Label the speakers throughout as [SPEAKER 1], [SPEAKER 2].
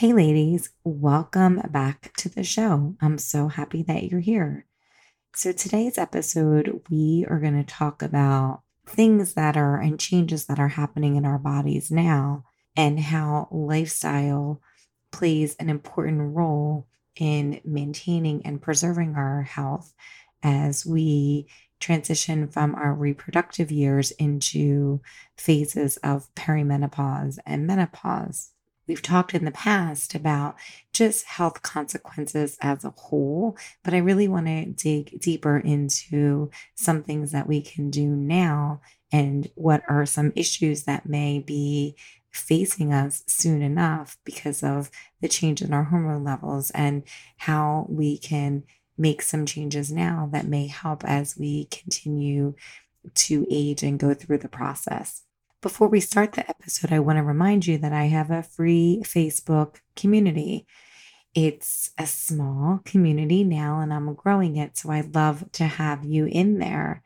[SPEAKER 1] Hey, ladies, welcome back to the show. I'm so happy that you're here. So, today's episode, we are going to talk about things that are and changes that are happening in our bodies now and how lifestyle plays an important role in maintaining and preserving our health as we transition from our reproductive years into phases of perimenopause and menopause. We've talked in the past about just health consequences as a whole, but I really want to dig deeper into some things that we can do now and what are some issues that may be facing us soon enough because of the change in our hormone levels and how we can make some changes now that may help as we continue to age and go through the process. Before we start the episode, I want to remind you that I have a free Facebook community. It's a small community now, and I'm growing it. So I'd love to have you in there.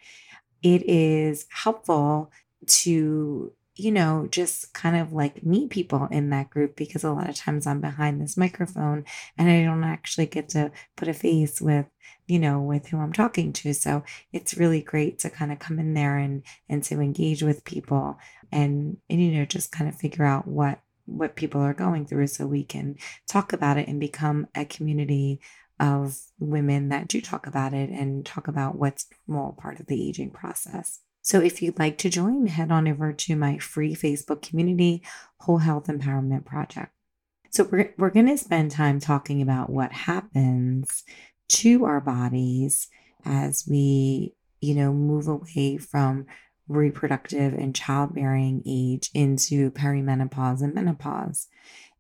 [SPEAKER 1] It is helpful to you know, just kind of like meet people in that group because a lot of times I'm behind this microphone and I don't actually get to put a face with, you know, with who I'm talking to. So it's really great to kind of come in there and and to engage with people and, and you know, just kind of figure out what what people are going through so we can talk about it and become a community of women that do talk about it and talk about what's normal part of the aging process. So if you'd like to join, head on over to my free Facebook community, Whole Health Empowerment Project. So we're, we're going to spend time talking about what happens to our bodies as we, you know, move away from reproductive and childbearing age into perimenopause and menopause.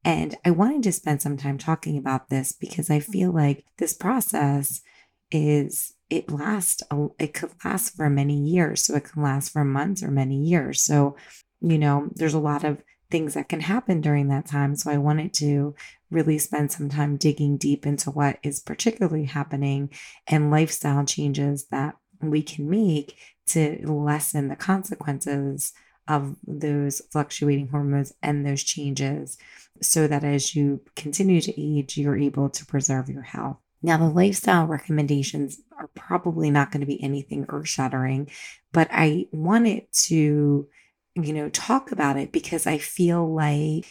[SPEAKER 1] And I wanted to spend some time talking about this because I feel like this process is it lasts it could last for many years. So it can last for months or many years. So you know there's a lot of things that can happen during that time. So i wanted to really spend some time digging deep into what is particularly happening and lifestyle changes that we can make to lessen the consequences of those fluctuating hormones and those changes so that as you continue to age you're able to preserve your health. Now, the lifestyle recommendations are probably not going to be anything earth shattering, but I wanted to, you know, talk about it because I feel like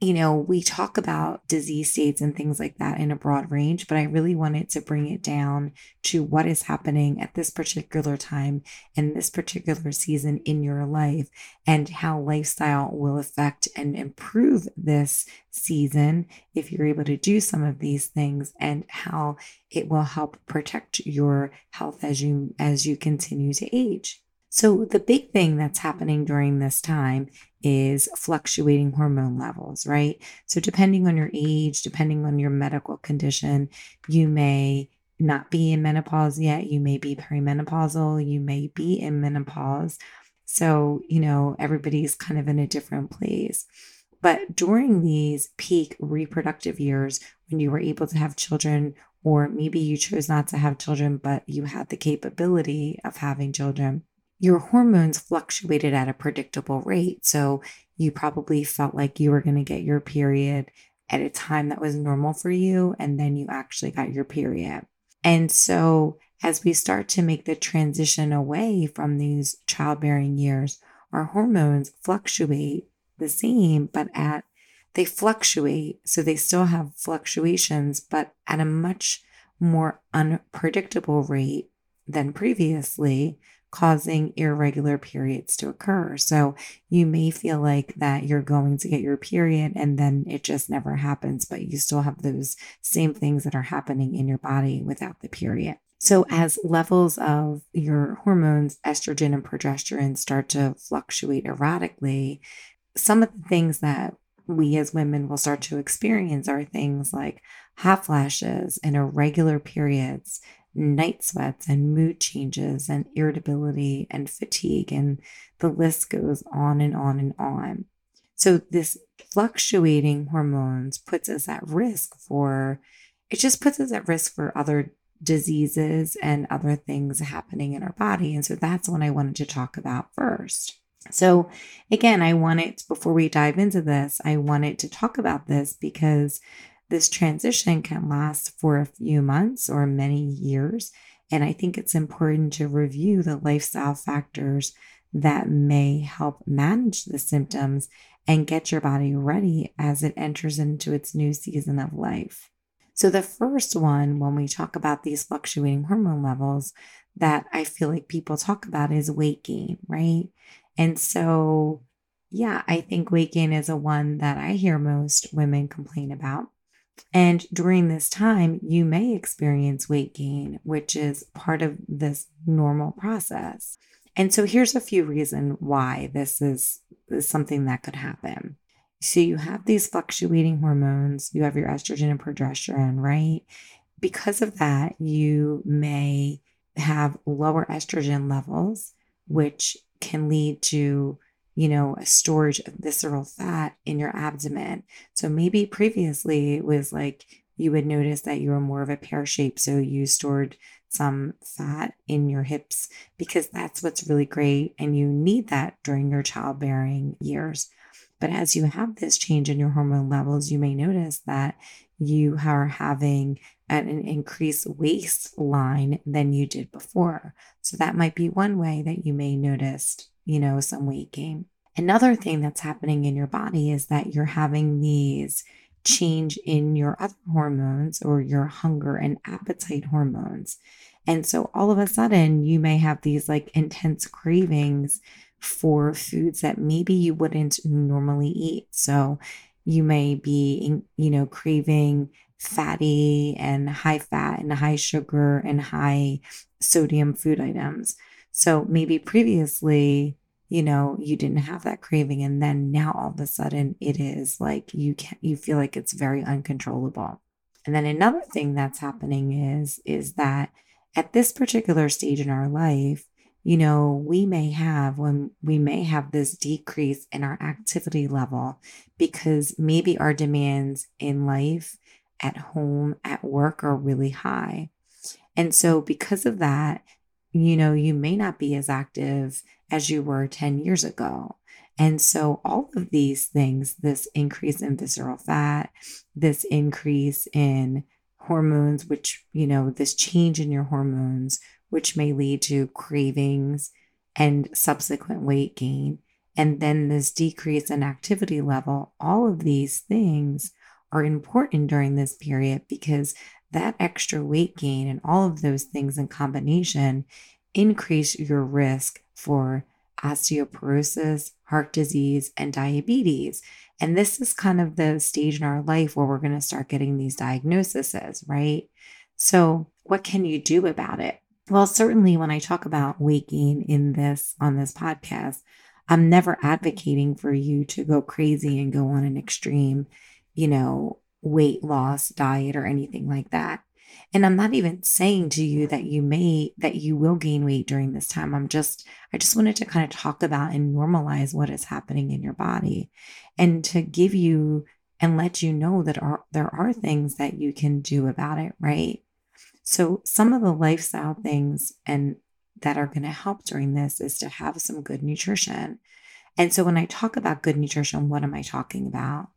[SPEAKER 1] you know, we talk about disease states and things like that in a broad range, but I really wanted to bring it down to what is happening at this particular time and this particular season in your life and how lifestyle will affect and improve this season if you're able to do some of these things and how it will help protect your health as you as you continue to age. So, the big thing that's happening during this time is fluctuating hormone levels, right? So, depending on your age, depending on your medical condition, you may not be in menopause yet. You may be perimenopausal. You may be in menopause. So, you know, everybody's kind of in a different place. But during these peak reproductive years, when you were able to have children, or maybe you chose not to have children, but you had the capability of having children, your hormones fluctuated at a predictable rate. So you probably felt like you were going to get your period at a time that was normal for you, and then you actually got your period. And so as we start to make the transition away from these childbearing years, our hormones fluctuate the same, but at they fluctuate. So they still have fluctuations, but at a much more unpredictable rate than previously causing irregular periods to occur. So you may feel like that you're going to get your period and then it just never happens, but you still have those same things that are happening in your body without the period. So, as levels of your hormones, estrogen and progesterone, start to fluctuate erratically, some of the things that we as women will start to experience are things like hot flashes and irregular periods, night sweats and mood changes and irritability and fatigue. And the list goes on and on and on. So, this fluctuating hormones puts us at risk for it, just puts us at risk for other diseases and other things happening in our body. And so, that's what I wanted to talk about first. So, again, I wanted, before we dive into this, I wanted to talk about this because this transition can last for a few months or many years. And I think it's important to review the lifestyle factors that may help manage the symptoms and get your body ready as it enters into its new season of life. So, the first one, when we talk about these fluctuating hormone levels, that I feel like people talk about is weight gain, right? And so, yeah, I think weight gain is a one that I hear most women complain about. And during this time, you may experience weight gain, which is part of this normal process. And so here's a few reasons why this is, is something that could happen. So you have these fluctuating hormones, you have your estrogen and progesterone, right? Because of that, you may have lower estrogen levels, which can lead to you know, a storage of visceral fat in your abdomen. So maybe previously it was like you would notice that you were more of a pear shape. So you stored some fat in your hips because that's what's really great. And you need that during your childbearing years. But as you have this change in your hormone levels, you may notice that you are having an increased waistline than you did before. So that might be one way that you may notice you know, some weight gain. Another thing that's happening in your body is that you're having these change in your other hormones or your hunger and appetite hormones. And so all of a sudden, you may have these like intense cravings for foods that maybe you wouldn't normally eat. So you may be, you know, craving fatty and high fat and high sugar and high sodium food items. So maybe previously, you know, you didn't have that craving and then now all of a sudden it is like you can you feel like it's very uncontrollable. And then another thing that's happening is is that at this particular stage in our life, you know, we may have when we may have this decrease in our activity level because maybe our demands in life, at home, at work are really high. And so because of that, you know, you may not be as active as you were 10 years ago. And so, all of these things this increase in visceral fat, this increase in hormones, which, you know, this change in your hormones, which may lead to cravings and subsequent weight gain, and then this decrease in activity level, all of these things are important during this period because that extra weight gain and all of those things in combination increase your risk for osteoporosis, heart disease, and diabetes. And this is kind of the stage in our life where we're going to start getting these diagnoses, right? So, what can you do about it? Well, certainly when I talk about weight gain in this on this podcast, I'm never advocating for you to go crazy and go on an extreme, you know, weight loss diet or anything like that. And I'm not even saying to you that you may, that you will gain weight during this time. I'm just, I just wanted to kind of talk about and normalize what is happening in your body and to give you and let you know that are, there are things that you can do about it, right? So, some of the lifestyle things and that are going to help during this is to have some good nutrition. And so, when I talk about good nutrition, what am I talking about?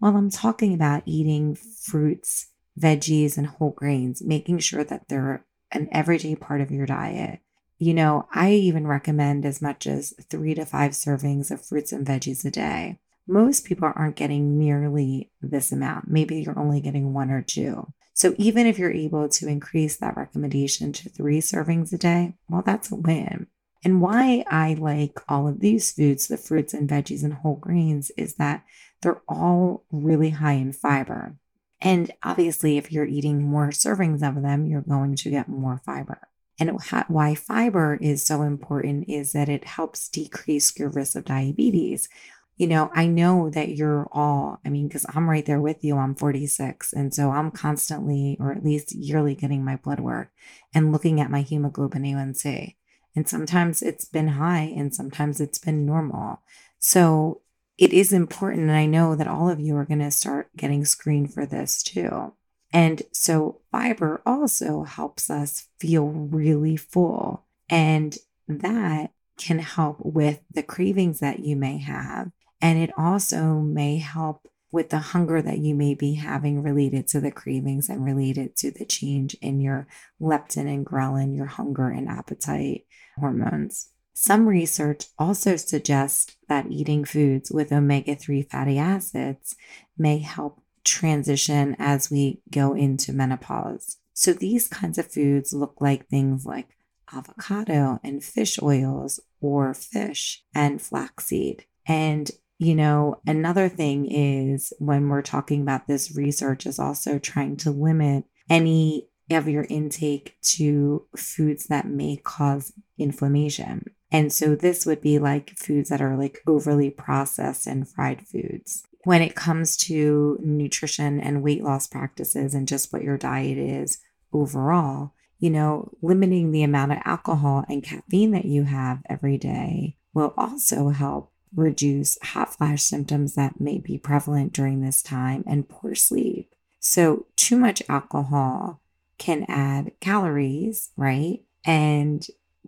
[SPEAKER 1] Well, I'm talking about eating fruits veggies, and whole grains, making sure that they're an everyday part of your diet. You know, I even recommend as much as three to five servings of fruits and veggies a day. Most people aren't getting nearly this amount. Maybe you're only getting one or two. So even if you're able to increase that recommendation to three servings a day, well, that's a win. And why I like all of these foods, the fruits and veggies and whole grains, is that they're all really high in fiber. And obviously, if you're eating more servings of them, you're going to get more fiber. And why fiber is so important is that it helps decrease your risk of diabetes. You know, I know that you're all, I mean, because I'm right there with you, I'm 46. And so I'm constantly, or at least yearly, getting my blood work and looking at my hemoglobin A1C. And sometimes it's been high and sometimes it's been normal. So it is important. And I know that all of you are going to start getting screened for this too. And so fiber also helps us feel really full. And that can help with the cravings that you may have. And it also may help with the hunger that you may be having related to the cravings and related to the change in your leptin and ghrelin, your hunger and appetite hormones. Some research also suggests that eating foods with omega 3 fatty acids may help transition as we go into menopause. So, these kinds of foods look like things like avocado and fish oils, or fish and flaxseed. And you know, another thing is when we're talking about this research, is also trying to limit any of your intake to foods that may cause inflammation. And so this would be like foods that are like overly processed and fried foods. When it comes to nutrition and weight loss practices and just what your diet is overall, you know, limiting the amount of alcohol and caffeine that you have every day will also help reduce hot flash symptoms that may be prevalent during this time and poor sleep. So, too much alcohol can add calories, right? And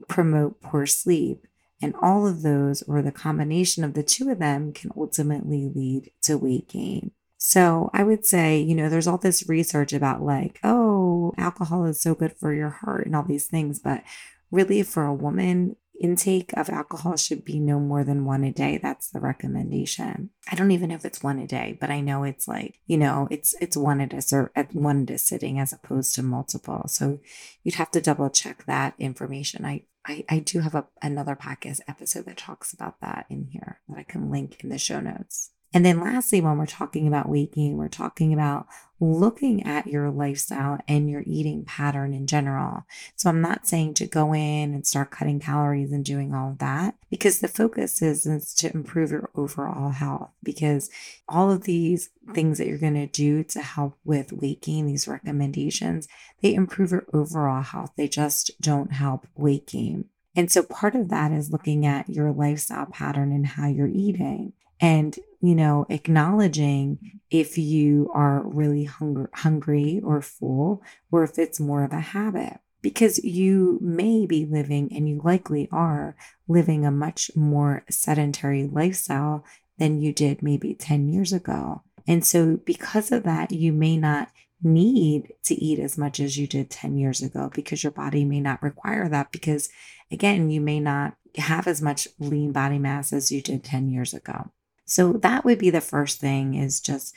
[SPEAKER 1] promote poor sleep. And all of those, or the combination of the two of them, can ultimately lead to weight gain. So I would say, you know, there's all this research about like, oh, alcohol is so good for your heart and all these things. But really, for a woman, intake of alcohol should be no more than one a day. That's the recommendation. I don't even know if it's one a day, but I know it's like, you know, it's it's one at a at one at a sitting as opposed to multiple. So you'd have to double check that information. I I, I do have a, another podcast episode that talks about that in here that I can link in the show notes. And then lastly, when we're talking about weight gain, we're talking about looking at your lifestyle and your eating pattern in general. So I'm not saying to go in and start cutting calories and doing all of that because the focus is, is to improve your overall health because all of these things that you're going to do to help with weight gain, these recommendations, they improve your overall health. They just don't help weight gain. And so part of that is looking at your lifestyle pattern and how you're eating and you know acknowledging if you are really hunger, hungry or full or if it's more of a habit. Because you may be living and you likely are living a much more sedentary lifestyle than you did maybe 10 years ago. And so because of that you may not need to eat as much as you did 10 years ago because your body may not require that because again you may not have as much lean body mass as you did 10 years ago so that would be the first thing is just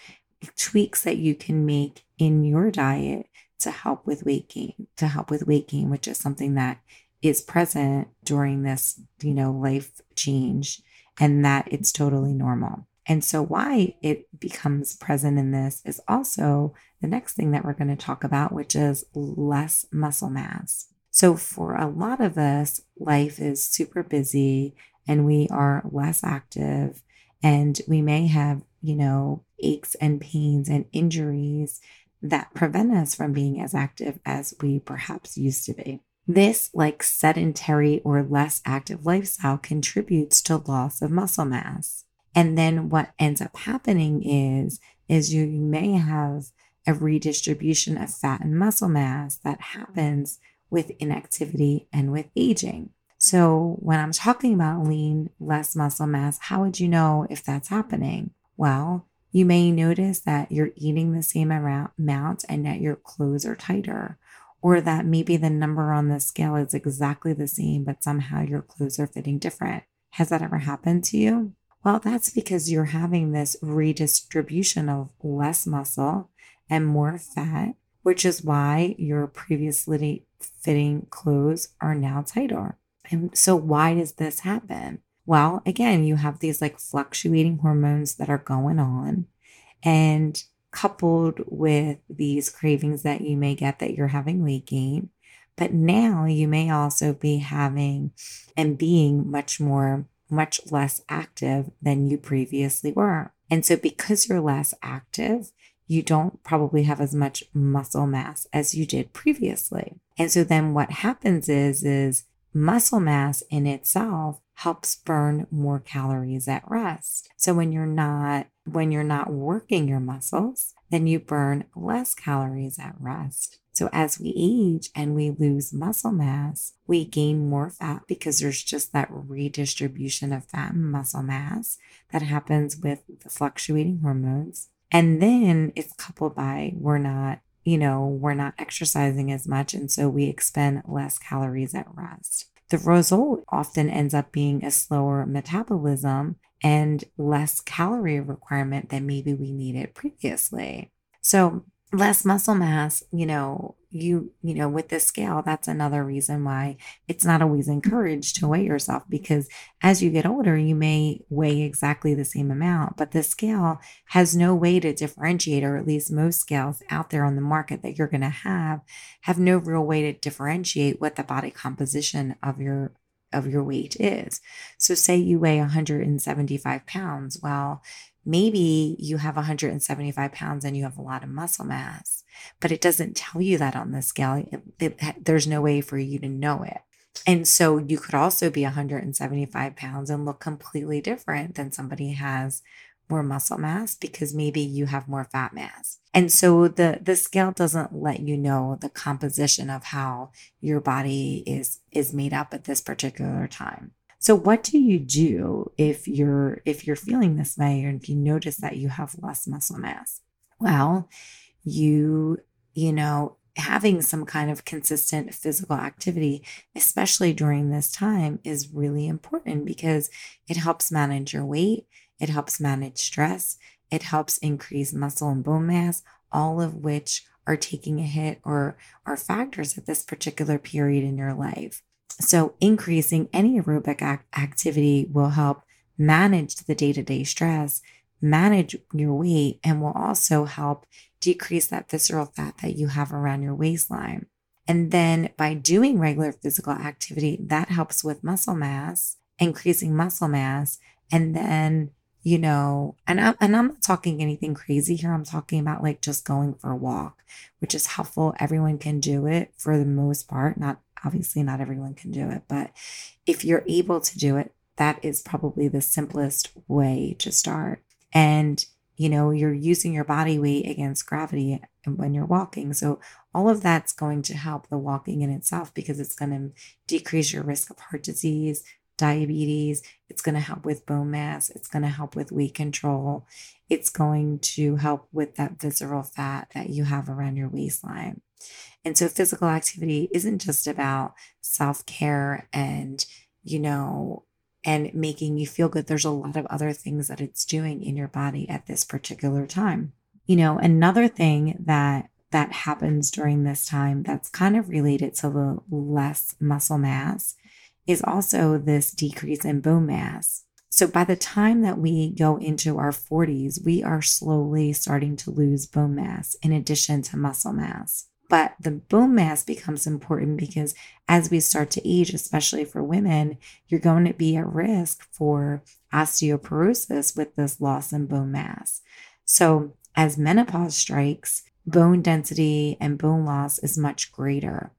[SPEAKER 1] tweaks that you can make in your diet to help with weight gain, to help with weight gain, which is something that is present during this, you know, life change and that it's totally normal. And so why it becomes present in this is also the next thing that we're going to talk about, which is less muscle mass. So for a lot of us, life is super busy and we are less active and we may have, you know, aches and pains and injuries that prevent us from being as active as we perhaps used to be. This, like sedentary or less active lifestyle, contributes to loss of muscle mass. And then what ends up happening is, is you may have a redistribution of fat and muscle mass that happens with inactivity and with aging. So, when I'm talking about lean, less muscle mass, how would you know if that's happening? Well, you may notice that you're eating the same amount and that your clothes are tighter, or that maybe the number on the scale is exactly the same, but somehow your clothes are fitting different. Has that ever happened to you? Well, that's because you're having this redistribution of less muscle and more fat, which is why your previously fitting clothes are now tighter. And so, why does this happen? Well, again, you have these like fluctuating hormones that are going on, and coupled with these cravings that you may get that you're having weight gain. But now you may also be having and being much more, much less active than you previously were. And so, because you're less active, you don't probably have as much muscle mass as you did previously. And so then what happens is is muscle mass in itself helps burn more calories at rest. So when you're not when you're not working your muscles, then you burn less calories at rest. So as we age and we lose muscle mass, we gain more fat because there's just that redistribution of fat and muscle mass that happens with the fluctuating hormones. And then it's coupled by we're not, you know, we're not exercising as much. And so we expend less calories at rest. The result often ends up being a slower metabolism and less calorie requirement than maybe we needed previously. So less muscle mass, you know, you, you know, with the scale, that's another reason why it's not always encouraged to weigh yourself because as you get older, you may weigh exactly the same amount, but the scale has no way to differentiate, or at least most scales out there on the market that you're going to have have no real way to differentiate what the body composition of your of your weight is. So say you weigh 175 pounds. Well, maybe you have 175 pounds and you have a lot of muscle mass, but it doesn't tell you that on the scale. It, it, there's no way for you to know it. And so you could also be 175 pounds and look completely different than somebody has more muscle mass because maybe you have more fat mass. And so the the scale doesn't let you know the composition of how your body is is made up at this particular time. So what do you do if you're if you're feeling this way and if you notice that you have less muscle mass? Well, you you know, having some kind of consistent physical activity, especially during this time, is really important because it helps manage your weight, it helps manage stress, it helps increase muscle and bone mass, all of which are taking a hit or are factors at this particular period in your life. So, increasing any aerobic activity will help manage the day to day stress, manage your weight, and will also help decrease that visceral fat that you have around your waistline. And then by doing regular physical activity, that helps with muscle mass, increasing muscle mass. And then, you know, and I'm, and I'm not talking anything crazy here. I'm talking about like just going for a walk, which is helpful. Everyone can do it for the most part, not Obviously, not everyone can do it, but if you're able to do it, that is probably the simplest way to start. And, you know, you're using your body weight against gravity when you're walking. So, all of that's going to help the walking in itself because it's going to decrease your risk of heart disease, diabetes. It's going to help with bone mass. It's going to help with weight control. It's going to help with that visceral fat that you have around your waistline. And so physical activity isn't just about self care and, you know, and making you feel good. There's a lot of other things that it's doing in your body at this particular time. You know, another thing that that happens during this time that's kind of related to the less muscle mass is also this decrease in bone mass. So by the time that we go into our 40s, we are slowly starting to lose bone mass in addition to muscle mass. But the bone mass becomes important because as we start to age, especially for women, you're going to be at risk for osteoporosis with this loss in bone mass. So as menopause strikes, bone density and bone loss is much greater.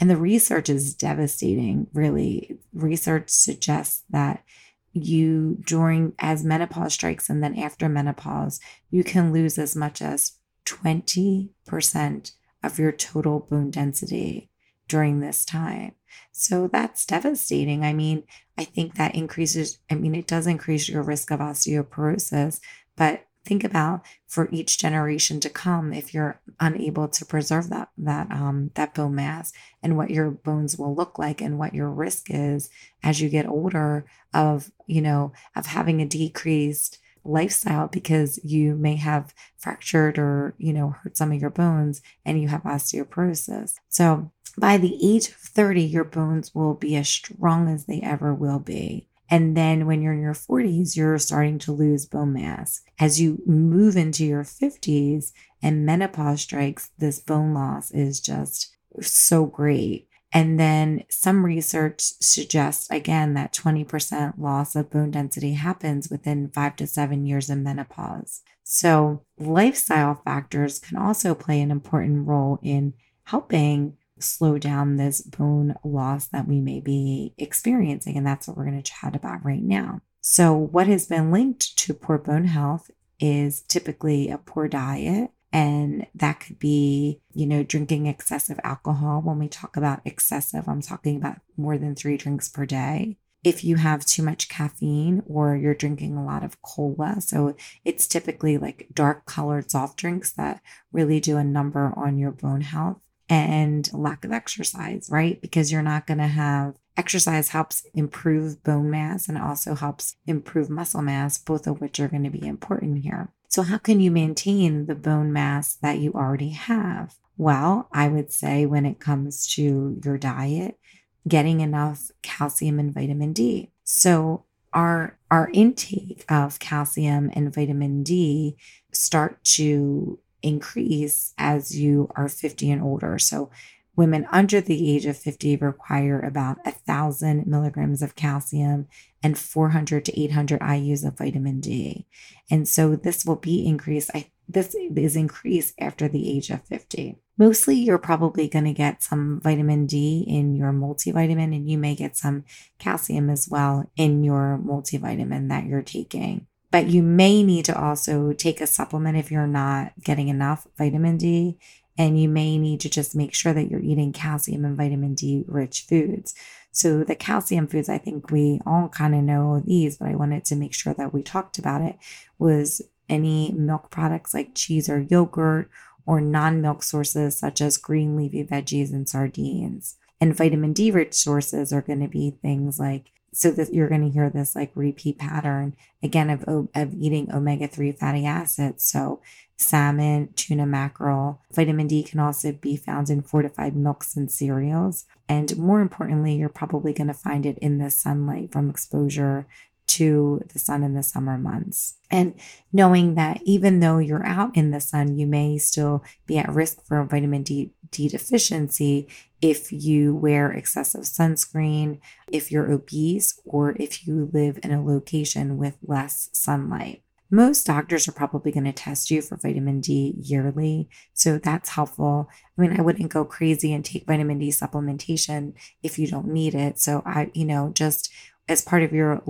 [SPEAKER 1] And the research is devastating, really. Research suggests that you, during as menopause strikes and then after menopause, you can lose as much as 20% of your total bone density during this time. So that's devastating. I mean, I think that increases, I mean, it does increase your risk of osteoporosis, but think about for each generation to come if you're unable to preserve that that um that bone mass and what your bones will look like and what your risk is as you get older of you know of having a decreased lifestyle because you may have fractured or, you know, hurt some of your bones and you have osteoporosis. So by the age of 30, your bones will be as strong as they ever will be. And then when you're in your 40s, you're starting to lose bone mass. As you move into your 50s and menopause strikes, this bone loss is just so great. And then some research suggests again that 20% loss of bone density happens within five to seven years of menopause. So, lifestyle factors can also play an important role in helping slow down this bone loss that we may be experiencing. And that's what we're going to chat about right now. So, what has been linked to poor bone health is typically a poor diet, And that could be, you know, drinking excessive alcohol. When we talk about excessive, I'm talking about more than three drinks per day. If you have too much caffeine or you're drinking a lot of cola, so it's typically like dark colored soft drinks that really do a number on your bone health and lack of exercise, right? Because you're not going to have exercise helps improve bone mass and also helps improve muscle mass, both of which are going to be important here. So, how can you maintain the bone mass that you already have? Well, I would say when it comes to your diet, getting enough calcium and vitamin D. So, our our intake of calcium and vitamin D start to increase as you are 50 and older. So women under the age of 50 require about a thousand milligrams of calcium and 400 to 800 IUs of vitamin D. And so this will be increased. I, this is increased after the age of 50. Mostly, you're probably going to get some vitamin D in your multivitamin, and you may get some calcium as well in your multivitamin that you're taking but you may need to also take a supplement if you're not getting enough vitamin D. And you may need to just make sure that you're eating calcium and vitamin D rich foods. So, the calcium foods, I think we all kind of know these, but I wanted to make sure that we talked about it was any milk products like cheese or yogurt or non milk sources such as green leafy veggies and sardines. And vitamin D rich sources are going to be things like so that you're going to hear this like repeat pattern again of, oh, of eating omega-3 fatty acids so salmon tuna mackerel vitamin d can also be found in fortified milks and cereals and more importantly you're probably going to find it in the sunlight from exposure to the sun in the summer months. And knowing that even though you're out in the sun, you may still be at risk for vitamin D, D deficiency if you wear excessive sunscreen, if you're obese, or if you live in a location with less sunlight. Most doctors are probably going to test you for vitamin D yearly. So that's helpful. I mean, I wouldn't go crazy and take vitamin D supplementation if you don't need it. So I, you know, just as part of your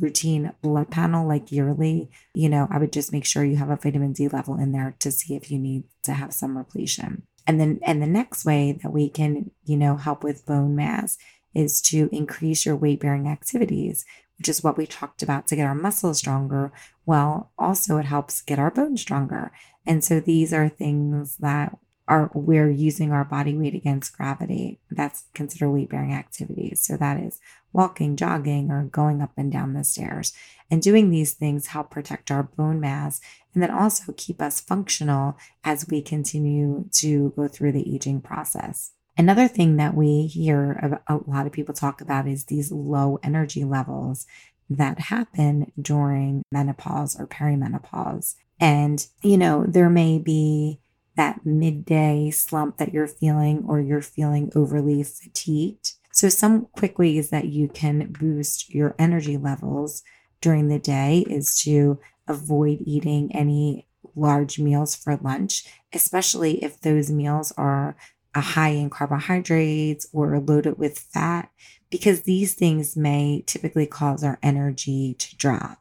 [SPEAKER 1] routine blood panel, like yearly, you know, I would just make sure you have a vitamin D level in there to see if you need to have some repletion. And then, and the next way that we can, you know, help with bone mass is to increase your weight bearing activities, which is what we talked about to get our muscles stronger. Well, also it helps get our bones stronger. And so these are things that are we're using our body weight against gravity. That's considered weight bearing activities. So that is walking, jogging, or going up and down the stairs. And doing these things help protect our bone mass and then also keep us functional as we continue to go through the aging process. Another thing that we hear a lot of people talk about is these low energy levels that happen during menopause or perimenopause. And, you know, there may be that midday slump that you're feeling or you're feeling overly fatigued. So, some quick ways that you can boost your energy levels during the day is to avoid eating any large meals for lunch, especially if those meals are high in carbohydrates or loaded with fat, because these things may typically cause our energy to drop.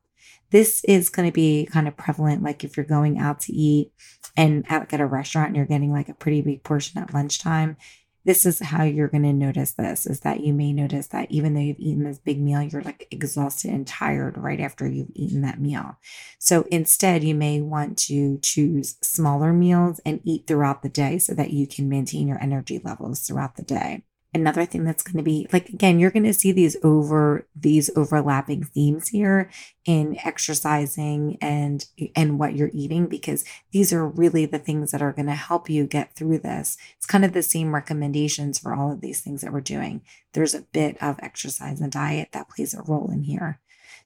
[SPEAKER 1] This is going to be kind of prevalent, like if you're going out to eat and at, at a restaurant and you're getting like a pretty big portion at lunchtime, this is how you're going to notice this is that you may notice that even though you've eaten this big meal, you're like exhausted and tired right after you've eaten that meal. So instead, you may want to choose smaller meals and eat throughout the day so that you can maintain your energy levels throughout the day another thing that's going to be like again you're going to see these over these overlapping themes here in exercising and and what you're eating because these are really the things that are going to help you get through this. It's kind of the same recommendations for all of these things that we're doing. There's a bit of exercise and diet that plays a role in here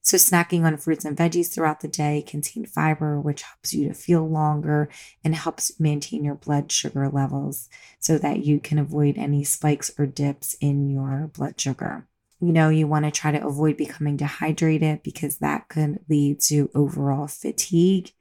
[SPEAKER 1] so, snacking on fruits and veggies throughout the day contain fiber, which helps you to feel longer and helps maintain your blood sugar levels so that you can avoid any spikes or dips in your blood sugar. You know, you want to try to avoid becoming dehydrated because that could lead to overall fatigue.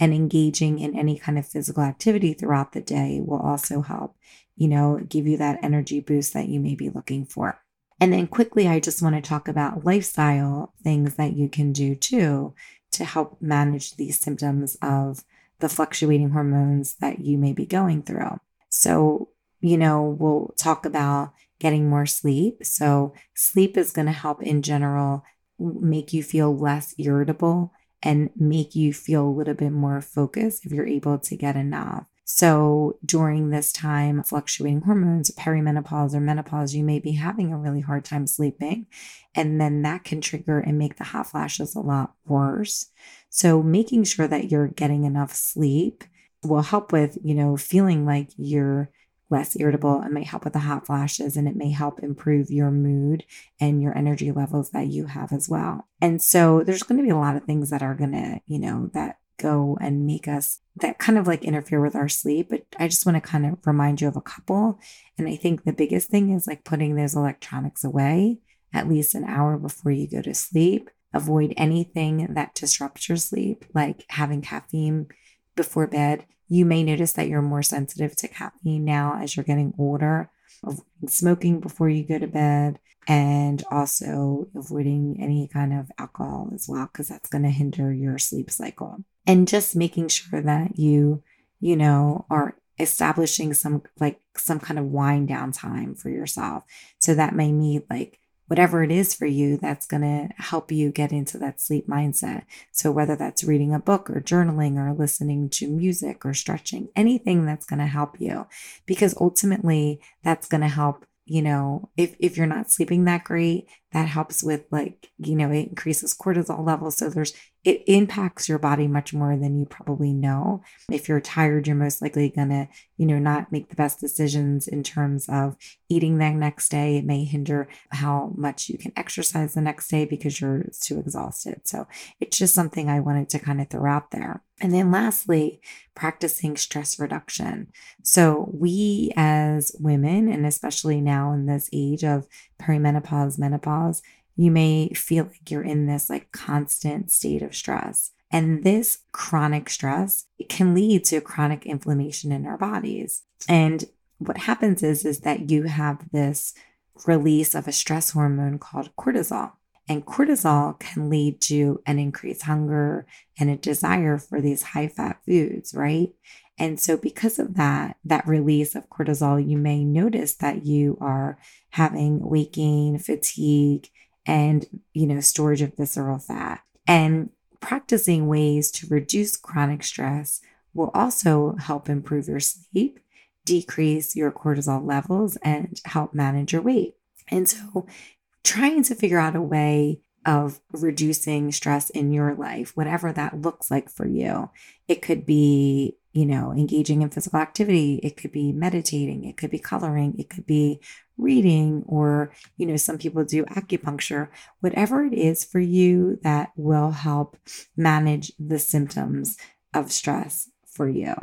[SPEAKER 1] And engaging in any kind of physical activity throughout the day will also help, you know, give you that energy boost that you may be looking for. And then quickly, I just want to talk about lifestyle things that you can do too to help manage these symptoms of the fluctuating hormones that you may be going through. So, you know, we'll talk about getting more sleep. So, sleep is going to help in general make you feel less irritable and make you feel a little bit more focused if you're able to get enough. So, during this time, fluctuating hormones, perimenopause or menopause, you may be having a really hard time sleeping. And then that can trigger and make the hot flashes a lot worse. So, making sure that you're getting enough sleep will help with, you know, feeling like you're less irritable. It may help with the hot flashes and it may help improve your mood and your energy levels that you have as well. And so there's going to be a lot of things that are going to, you know, that go and make us that kind of like interfere with our sleep. But I just want to kind of remind you of a couple. And I think the biggest thing is like putting those electronics away at least an hour before you go to sleep. Avoid anything that disrupts your sleep, like having caffeine before bed you may notice that you're more sensitive to caffeine now as you're getting older, avoiding smoking before you go to bed, and also avoiding any kind of alcohol as well, because that's going to hinder your sleep cycle. And just making sure that you, you know, are establishing some like some kind of wind down time for yourself. So that may mean like whatever it is for you that's going to help you get into that sleep mindset. So, whether that's reading a book or journaling or listening to music or stretching, anything that's going to help you, because ultimately that's going to help. You know, if, if you're not sleeping that great, that helps with like, you know, it increases cortisol levels. So there's it impacts your body much more than you probably know. If you're tired, you're most likely going to, you know, not make the best decisions in terms of eating the next day. It may hinder how much you can exercise the next day because you're too exhausted. So it's just something I wanted to kind of throw out there. And then lastly, practicing stress reduction. So we as women, and especially now in this age of perimenopause, menopause, you may feel like you're in this like constant state of stress. And this chronic stress can lead to chronic inflammation in our bodies. And what happens is, is that you have this release of a stress hormone called cortisol. And cortisol can lead to an increased hunger and a desire for these high fat foods, right? And so, because of that, that release of cortisol, you may notice that you are having weight gain, fatigue, and, you know, storage of visceral fat. And practicing ways to reduce chronic stress will also help improve your sleep, decrease your cortisol levels, and help manage your weight. And so, trying to figure out a way of reducing stress in your life, whatever that looks like for you. It could be, you know, engaging in physical activity. It could be meditating. It could be coloring. It could be reading, or, you know, some people do acupuncture. Whatever it is for you that will help manage the symptoms of stress for you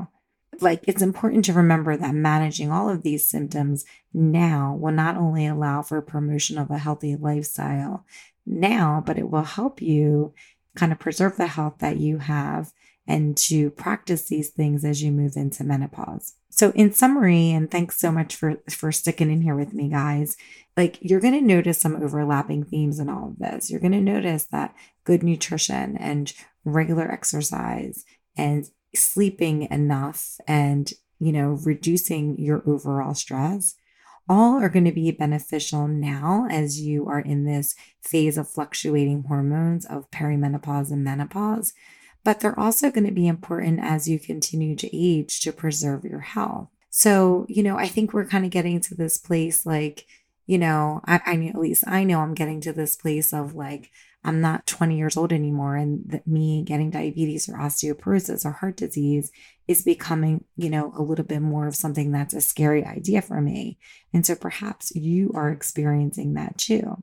[SPEAKER 1] like it's important to remember that managing all of these symptoms now will not only allow for promotion of a healthy lifestyle now, but it will help you kind of preserve the health that you have and to practice these things as you move into menopause. So in summary, and thanks so much for for sticking in here with me guys, like you're going to notice some overlapping themes in all of this. You're going to notice that good nutrition and regular exercise and sleeping enough and, you know, reducing your overall stress all are going to be beneficial now as you are in this phase of fluctuating hormones of perimenopause and menopause. But they're also going to be important as you continue to age to preserve your health. So, you know, I think we're kind of getting to this place like, you know, I, I mean, at least I know I'm getting to this place of like, I'm not 20 years old anymore, and that me getting diabetes or osteoporosis or heart disease is becoming, you know, a little bit more of something that's a scary idea for me. And so perhaps you are experiencing that too.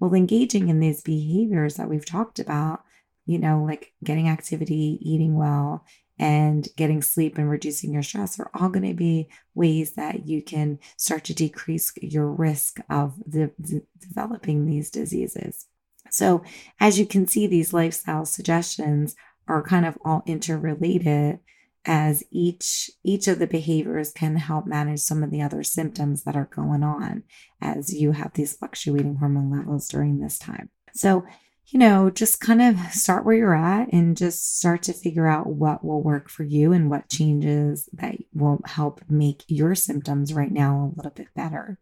[SPEAKER 1] Well, engaging in these behaviors that we've talked about, you know, like getting activity, eating well, and getting sleep and reducing your stress are all going to be ways that you can start to decrease your risk of the, the developing these diseases. So, as you can see, these lifestyle suggestions are kind of all interrelated as each each of the behaviors can help manage some of the other symptoms that are going on as you have these fluctuating hormone levels during this time. So, you know, just kind of start where you're at and just start to figure out what will work for you and what changes that will help make your symptoms right now a little bit better.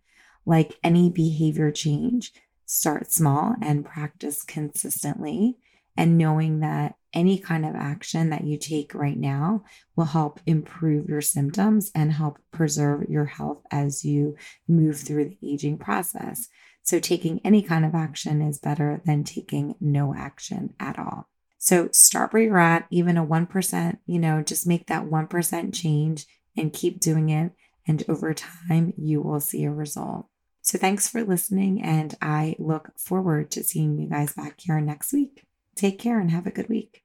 [SPEAKER 1] Like any behavior change, start small and practice consistently. And knowing that any kind of action that you take right now will help improve your symptoms and help preserve your health as you move through the aging process. So, taking any kind of action is better than taking no action at all. So, start where you're at, even a 1%, you know, just make that 1% change and keep doing it. And over time, you will see a result. So, thanks for listening. And I look forward to seeing you guys back here next week. Take care and have a good week.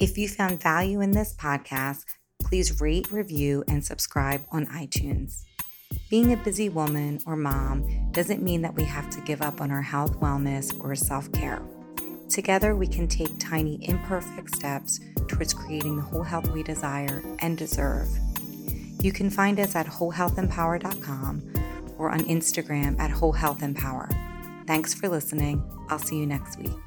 [SPEAKER 1] If you found value in this podcast, please rate, review, and subscribe on iTunes. Being a busy woman or mom doesn't mean that we have to give up on our health, wellness, or self care. Together, we can take tiny, imperfect steps towards creating the whole health we desire and deserve. You can find us at wholehealthempower.com or on Instagram at wholehealthempower. Thanks for listening. I'll see you next week.